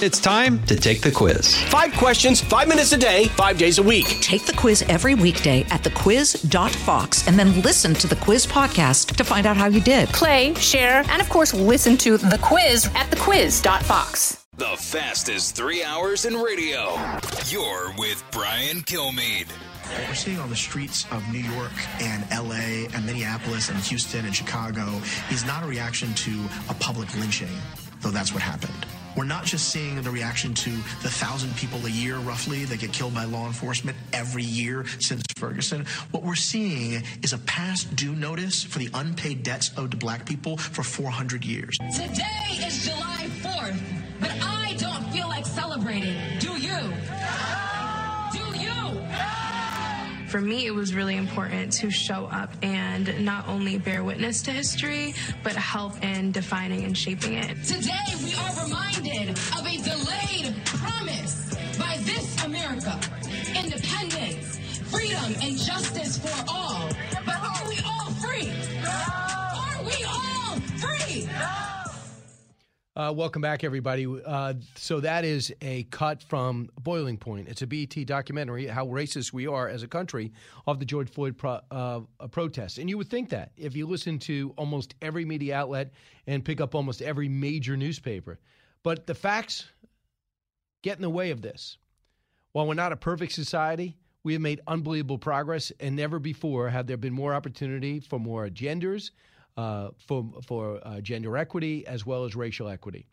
It's time to take the quiz. Five questions, five minutes a day, five days a week. Take the quiz every weekday at thequiz.fox and then listen to the quiz podcast to find out how you did. Play, share, and of course, listen to the quiz at thequiz.fox. The fastest three hours in radio. You're with Brian Kilmeade. What we're seeing on the streets of New York and LA and Minneapolis and Houston and Chicago is not a reaction to a public lynching, though that's what happened. We're not just seeing the reaction to the thousand people a year, roughly, that get killed by law enforcement every year since Ferguson. What we're seeing is a past due notice for the unpaid debts owed to black people for 400 years. Today is July 4th, but I don't feel like celebrating. For me, it was really important to show up and not only bear witness to history, but help in defining and shaping it. Today we are reminded of a delayed promise by this America. Independence, freedom, and justice for all. Uh, welcome back, everybody. Uh, so that is a cut from Boiling Point. It's a BET documentary, how racist we are as a country, of the George Floyd pro- uh, protest. And you would think that if you listen to almost every media outlet and pick up almost every major newspaper. But the facts get in the way of this. While we're not a perfect society, we have made unbelievable progress, and never before have there been more opportunity for more genders, uh, for for uh, gender equity as well as racial equity.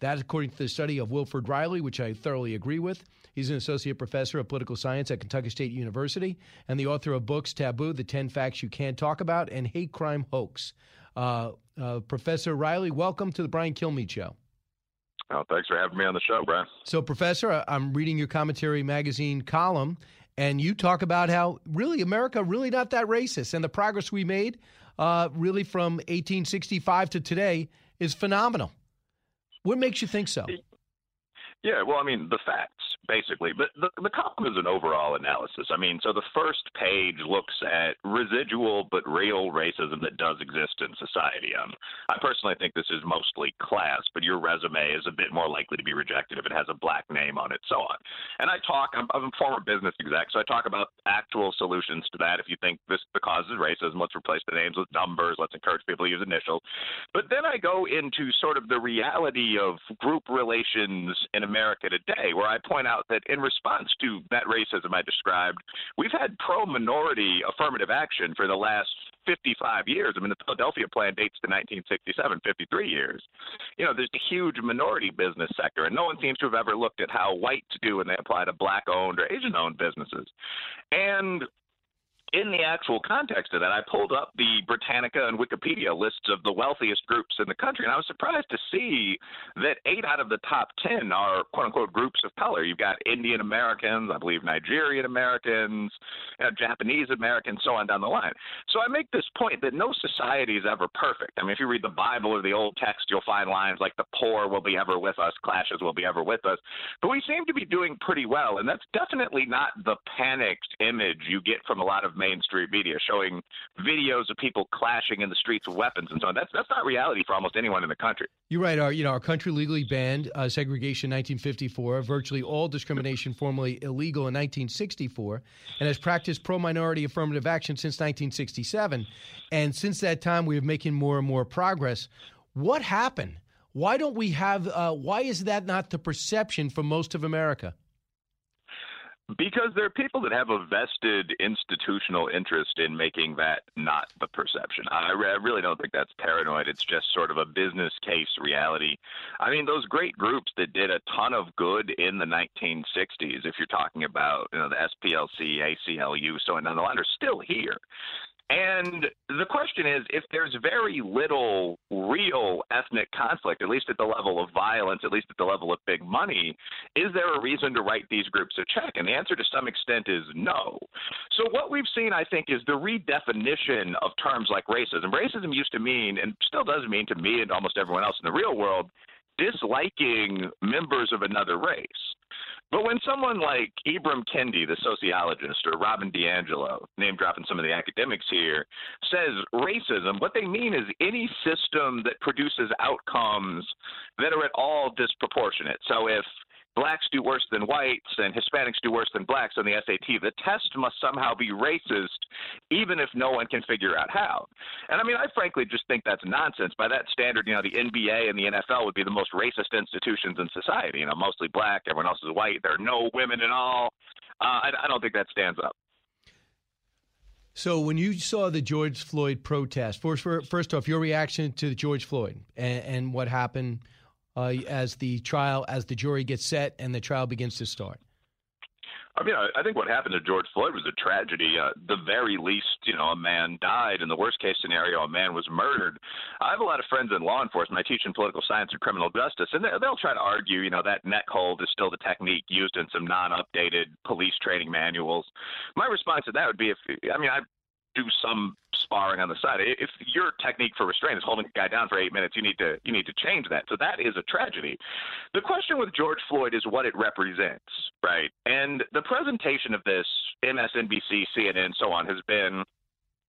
That, according to the study of Wilfred Reilly, which I thoroughly agree with. He's an associate professor of political science at Kentucky State University and the author of books Taboo: The Ten Facts You Can't Talk About and Hate Crime Hoax. Uh, uh, Professor Reilly, welcome to the Brian Kilmeade Show. Oh, thanks for having me on the show, Brian. So, Professor, I'm reading your commentary magazine column, and you talk about how really America really not that racist, and the progress we made, uh, really from 1865 to today, is phenomenal. What makes you think so? Yeah, well, I mean, the facts, basically. But the, the column is an overall analysis. I mean, so the first page looks at residual but real racism that does exist in society. Um, I personally think this is mostly class, but your resume is a bit more likely to be rejected if it has a black name on it, so on. And I talk, I'm, I'm a former business exec, so I talk about actual solutions to that. If you think this the cause is racism, let's replace the names with numbers, let's encourage people to use initials. But then I go into sort of the reality of group relations in America today, where I point out that in response to that racism I described, we've had pro minority affirmative action for the last 55 years. I mean, the Philadelphia plan dates to 1967, 53 years. You know, there's a huge minority business sector, and no one seems to have ever looked at how whites do when they apply to black owned or Asian owned businesses. And in the actual context of that, I pulled up the Britannica and Wikipedia lists of the wealthiest groups in the country, and I was surprised to see that eight out of the top 10 are quote unquote groups of color. You've got Indian Americans, I believe Nigerian Americans, you know, Japanese Americans, so on down the line. So I make this point that no society is ever perfect. I mean, if you read the Bible or the Old Text, you'll find lines like the poor will be ever with us, clashes will be ever with us. But we seem to be doing pretty well, and that's definitely not the panicked image you get from a lot of mainstream media showing videos of people clashing in the streets with weapons and so on. That's that's not reality for almost anyone in the country. You're right. Our you know our country legally banned uh, segregation in 1954. Virtually all discrimination formally illegal in 1964, and has practiced pro-minority affirmative action since 1967. And since that time, we are making more and more progress. What happened? Why don't we have? Uh, why is that not the perception for most of America? Because there are people that have a vested institutional interest in making that not the perception. I, re- I really don't think that's paranoid. It's just sort of a business case reality. I mean, those great groups that did a ton of good in the 1960s, if you're talking about you know the SPLC, ACLU, so on and line, are still here. And the question is if there's very little real ethnic conflict, at least at the level of violence, at least at the level of big money, is there a reason to write these groups a check? And the answer to some extent is no. So, what we've seen, I think, is the redefinition of terms like racism. Racism used to mean, and still does mean to me and almost everyone else in the real world, disliking members of another race. But when someone like Ibram Kendi, the sociologist, or Robin DiAngelo, name dropping some of the academics here, says racism, what they mean is any system that produces outcomes that are at all disproportionate. So if blacks do worse than whites and Hispanics do worse than blacks on the SAT, the test must somehow be racist, even if no one can figure out how. And I mean, I frankly just think that's nonsense. By that standard, you know, the NBA and the NFL would be the most racist institutions in society. You know, mostly black, everyone else is white. There are no women at all. Uh, I, I don't think that stands up. So when you saw the George Floyd protest, first, first off, your reaction to George Floyd and, and what happened uh, as the trial, as the jury gets set and the trial begins to start? I mean, I think what happened to George Floyd was a tragedy. Uh, the very least, you know, a man died. In the worst case scenario, a man was murdered. I have a lot of friends in law enforcement. I teach in political science and criminal justice, and they'll try to argue, you know, that neck hold is still the technique used in some non-updated police training manuals. My response to that would be, if I mean, I do some sparring on the side. If your technique for restraint is holding a guy down for eight minutes, you need to you need to change that. So that is a tragedy. The question with George Floyd is what it represents, right? And the presentation of this, MSNBC, CNN, so on, has been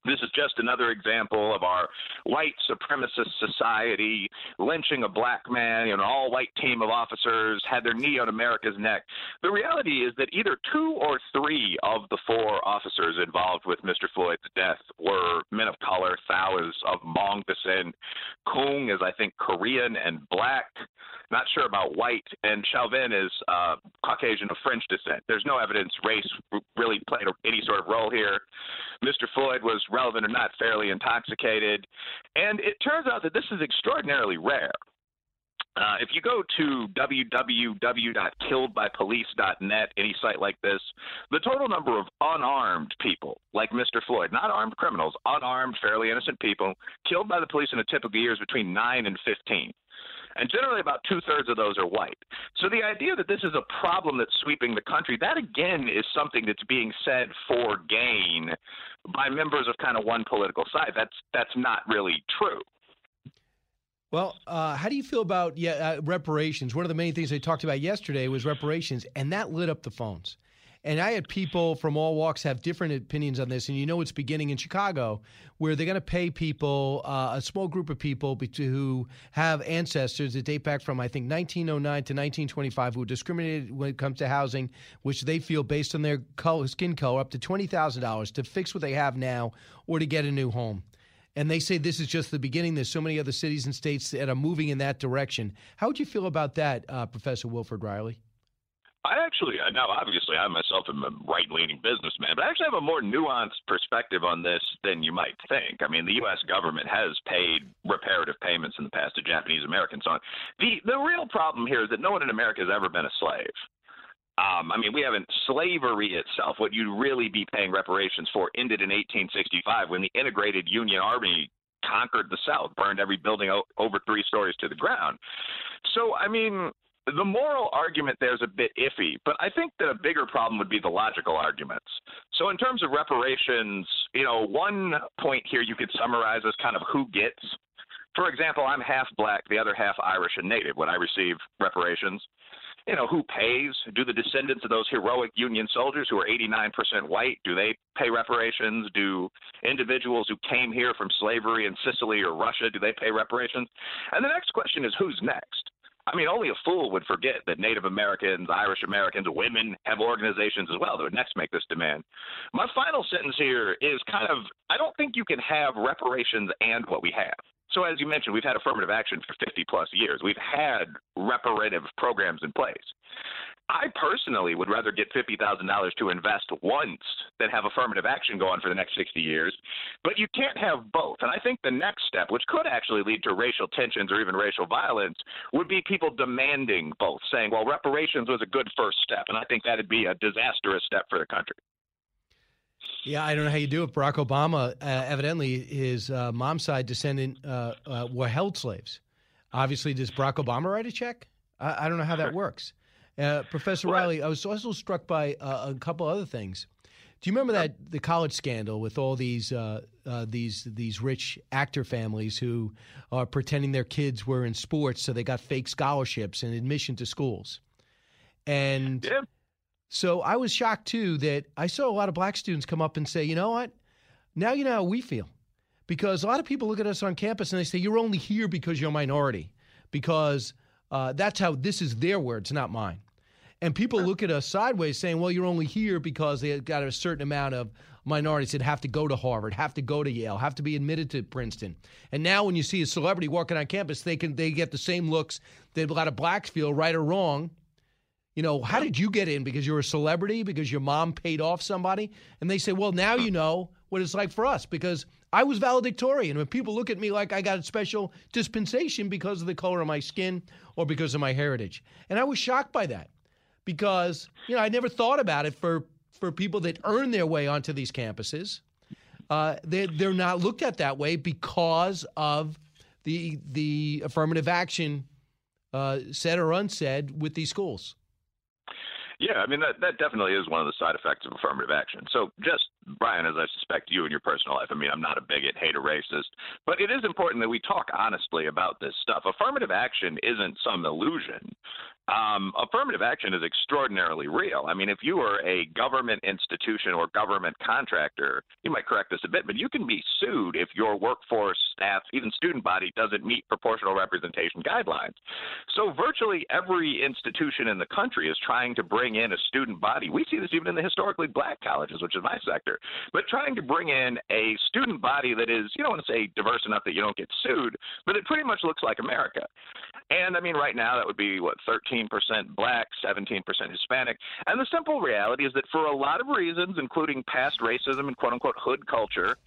this is just another example of our white supremacist society lynching a black man. An all-white team of officers had their knee on America's neck. The reality is that either two or three of the four officers involved with Mr. Floyd's death were men of color. Thao is of Hmong descent. Kueng is, I think, Korean and black. Not sure about white. And Chauvin is uh, Caucasian of French descent. There's no evidence race really played any sort of role here. Mr. Floyd was relevant or not fairly intoxicated. And it turns out that this is extraordinarily rare. Uh, if you go to www.killedbypolice.net, any site like this, the total number of unarmed people, like Mr. Floyd, not armed criminals, unarmed, fairly innocent people, killed by the police in a typical year is between 9 and 15 and generally about two thirds of those are white. So the idea that this is a problem that's sweeping the country, that again is something that's being said for gain by members of kind of one political side. That's that's not really true. Well, uh, how do you feel about yeah uh, reparations? One of the main things they talked about yesterday was reparations, and that lit up the phones. And I had people from all walks have different opinions on this. And you know, it's beginning in Chicago where they're going to pay people, uh, a small group of people who have ancestors that date back from, I think, 1909 to 1925 who were discriminated when it comes to housing, which they feel based on their color, skin color, up to $20,000 to fix what they have now or to get a new home. And they say this is just the beginning. There's so many other cities and states that are moving in that direction. How would you feel about that, uh, Professor Wilfred Reilly? I actually, now obviously I myself am a right leaning businessman, but I actually have a more nuanced perspective on this than you might think. I mean, the U.S. government has paid reparative payments in the past to Japanese Americans. On the the real problem here is that no one in America has ever been a slave. Um, I mean, we haven't slavery itself. What you'd really be paying reparations for ended in 1865 when the integrated Union Army conquered the South, burned every building o- over three stories to the ground. So, I mean, the moral argument there is a bit iffy, but I think that a bigger problem would be the logical arguments. So, in terms of reparations, you know, one point here you could summarize as kind of who gets. For example, I'm half black, the other half Irish and Native when I receive reparations. You know, who pays? Do the descendants of those heroic Union soldiers who are 89% white, do they pay reparations? Do individuals who came here from slavery in Sicily or Russia, do they pay reparations? And the next question is who's next? I mean, only a fool would forget that Native Americans, Irish Americans, women have organizations as well that would next make this demand. My final sentence here is kind of I don't think you can have reparations and what we have. So, as you mentioned, we've had affirmative action for 50 plus years. We've had reparative programs in place. I personally would rather get $50,000 to invest once than have affirmative action go on for the next 60 years. But you can't have both. And I think the next step, which could actually lead to racial tensions or even racial violence, would be people demanding both, saying, well, reparations was a good first step. And I think that'd be a disastrous step for the country. Yeah, I don't know how you do it. Barack Obama, uh, evidently, his uh, mom's side descendant uh, uh were held slaves. Obviously, does Barack Obama write a check? I, I don't know how that works. Uh, Professor what? Reilly, I was also struck by uh, a couple other things. Do you remember that the college scandal with all these uh, uh, these these rich actor families who are pretending their kids were in sports, so they got fake scholarships and admission to schools? And Yeah. So I was shocked too that I saw a lot of black students come up and say, you know what? Now you know how we feel. Because a lot of people look at us on campus and they say, you're only here because you're a minority, because uh, that's how this is their words, not mine. And people look at us sideways saying, well, you're only here because they got a certain amount of minorities that have to go to Harvard, have to go to Yale, have to be admitted to Princeton. And now when you see a celebrity walking on campus, they can they get the same looks that a lot of blacks feel, right or wrong. You know, how did you get in? Because you're a celebrity, because your mom paid off somebody? And they say, well, now you know what it's like for us because I was valedictorian. When people look at me like I got a special dispensation because of the color of my skin or because of my heritage. And I was shocked by that because, you know, I never thought about it for, for people that earn their way onto these campuses. Uh, they, they're not looked at that way because of the, the affirmative action, uh, said or unsaid, with these schools. Yeah, I mean that that definitely is one of the side effects of affirmative action. So just Brian, as I suspect you in your personal life, I mean I'm not a bigot, hate, or racist, but it is important that we talk honestly about this stuff. Affirmative action isn't some illusion. Um, affirmative action is extraordinarily real. I mean, if you are a government institution or government contractor, you might correct this a bit, but you can be sued if your workforce, staff, even student body doesn't meet proportional representation guidelines. So virtually every institution in the country is trying to bring in a student body. We see this even in the historically black colleges, which is my sector, but trying to bring in a student body that is, you don't want to say diverse enough that you don't get sued, but it pretty much looks like America. And I mean, right now that would be what 13% black, 17% Hispanic. And the simple reality is that for a lot of reasons, including past racism and quote unquote hood culture,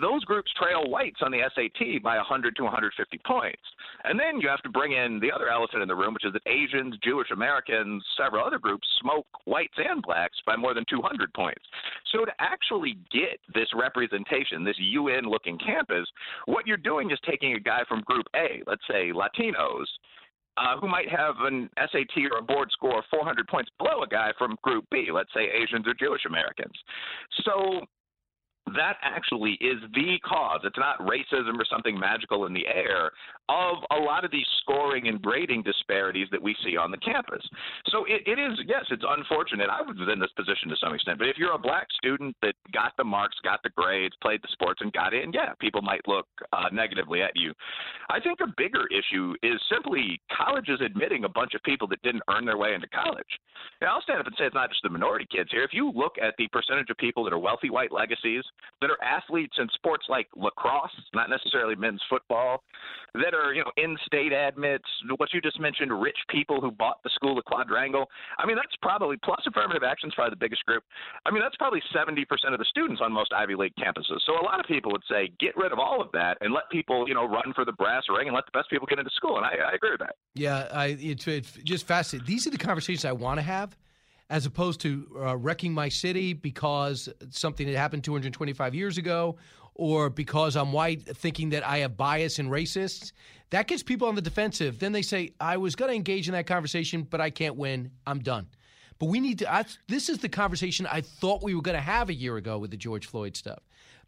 those groups trail whites on the SAT by 100 to 150 points. And then you have to bring in the other elephant in the room, which is that Asians, Jewish Americans, several other groups smoke whites and blacks by more than 200 points. So to actually get this representation, this UN looking campus, what you're doing is taking a guy from group A, let's say Latinos, uh, who might have an SAT or a board score of 400 points below a guy from Group B, let's say Asians or Jewish Americans. So that actually is the cause. It's not racism or something magical in the air of a lot of these scoring and grading disparities that we see on the campus. So it, it is, yes, it's unfortunate. I was in this position to some extent, but if you're a black student that got the marks, got the grades, played the sports, and got in, yeah, people might look uh, negatively at you. I think a bigger issue is simply colleges admitting a bunch of people that didn't earn their way into college. I'll stand up and say it's not just the minority kids here. If you look at the percentage of people that are wealthy white legacies, that are athletes in sports like lacrosse, not necessarily men's football, that are, you know, in-state admits, what you just mentioned, rich people who bought the school, the quadrangle. I mean, that's probably plus affirmative action is probably the biggest group. I mean, that's probably 70% of the students on most Ivy League campuses. So a lot of people would say, get rid of all of that and let people, you know, run for the brass ring and let the best people get into school. And I, I agree with that. Yeah, I, it's, just fascinating. These are the conversations I want to have as opposed to uh, wrecking my city because something that happened 225 years ago or because I'm white thinking that I have bias and racists. That gets people on the defensive. Then they say, I was going to engage in that conversation, but I can't win. I'm done. But we need to, I, this is the conversation I thought we were going to have a year ago with the George Floyd stuff.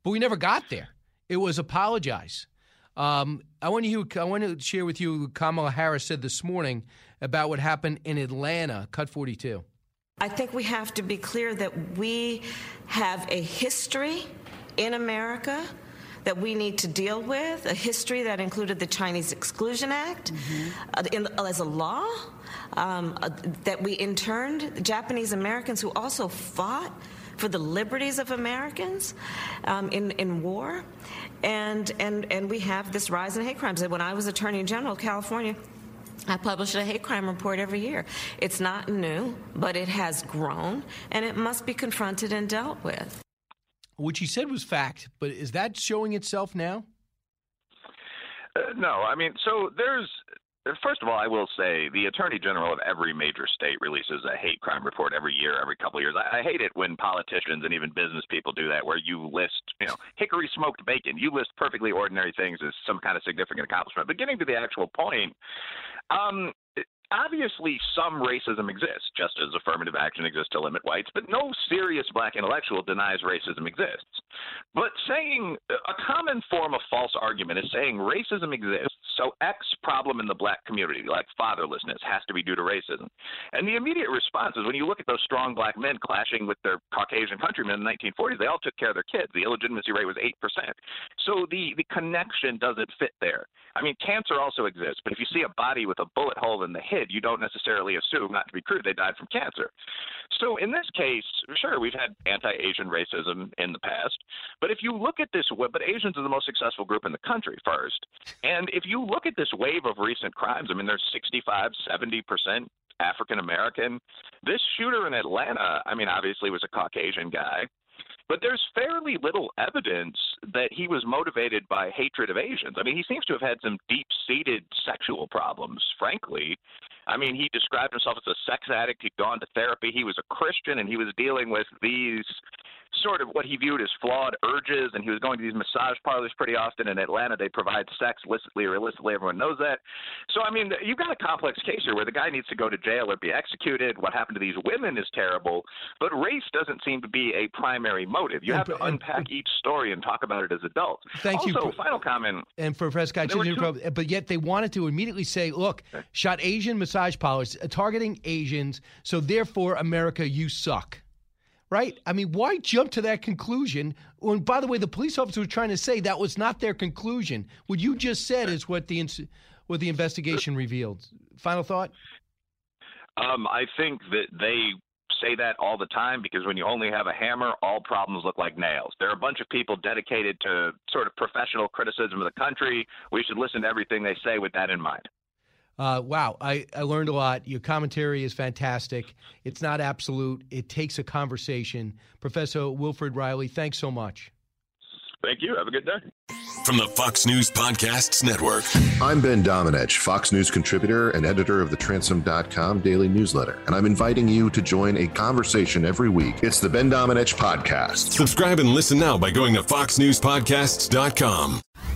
But we never got there. It was apologize. Um, I want you. I want to share with you what Kamala Harris said this morning about what happened in Atlanta. Cut 42. I think we have to be clear that we have a history in America that we need to deal with, a history that included the Chinese Exclusion Act uh, in, as a law, um, uh, that we interned Japanese Americans who also fought for the liberties of Americans um, in, in war. And, and, and we have this rise in hate crimes. When I was Attorney General of California, I publish a hate crime report every year. It's not new, but it has grown, and it must be confronted and dealt with. What he said was fact, but is that showing itself now? Uh, no, I mean, so there's First of all, I will say the attorney general of every major state releases a hate crime report every year, every couple of years. I, I hate it when politicians and even business people do that, where you list, you know, hickory smoked bacon. You list perfectly ordinary things as some kind of significant accomplishment. But getting to the actual point, um, obviously some racism exists, just as affirmative action exists to limit whites, but no serious black intellectual denies racism exists. But saying a common form of false argument is saying racism exists, So X problem in the black community, like fatherlessness, has to be due to racism. And the immediate response is when you look at those strong black men clashing with their Caucasian countrymen in the 1940s, they all took care of their kids. The illegitimacy rate was 8%. So the, the connection doesn't fit there. I mean, cancer also exists, but if you see a body with a bullet hole in the head, you don't necessarily assume, not to be crude, they died from cancer. So in this case, sure, we've had anti-Asian racism in the past, but if you look at this, but Asians are the most successful group in the country first, and if you look at this wave of recent crimes, I mean, there's 65, 70 percent African American. This shooter in Atlanta, I mean, obviously was a Caucasian guy. But there's fairly little evidence that he was motivated by hatred of Asians. I mean, he seems to have had some deep seated sexual problems, frankly. I mean, he described himself as a sex addict. He'd gone to therapy. He was a Christian, and he was dealing with these sort of what he viewed as flawed urges, and he was going to these massage parlors pretty often in Atlanta. They provide sex licitly or illicitly. Everyone knows that. So, I mean, you've got a complex case here where the guy needs to go to jail or be executed. What happened to these women is terrible, but race doesn't seem to be a primary motive. You have to unpack each story and talk about it as adults. Thank also, you. Also, final comment. And for Prescott, but yet they wanted to immediately say, look, shot Asian massage parlors uh, targeting Asians, so therefore, America, you suck right? I mean, why jump to that conclusion? When, by the way, the police officer was trying to say that was not their conclusion. What you just said is what the what the investigation revealed. Final thought. Um, I think that they say that all the time because when you only have a hammer, all problems look like nails. There are a bunch of people dedicated to sort of professional criticism of the country. We should listen to everything they say with that in mind. Uh, wow, I, I learned a lot. Your commentary is fantastic. It's not absolute, it takes a conversation. Professor Wilfred Reilly, thanks so much. Thank you. Have a good day. From the Fox News Podcasts Network. I'm Ben Domenech, Fox News contributor and editor of the Transom.com daily newsletter, and I'm inviting you to join a conversation every week. It's the Ben Domenech Podcast. Subscribe and listen now by going to FoxNewsPodcasts.com.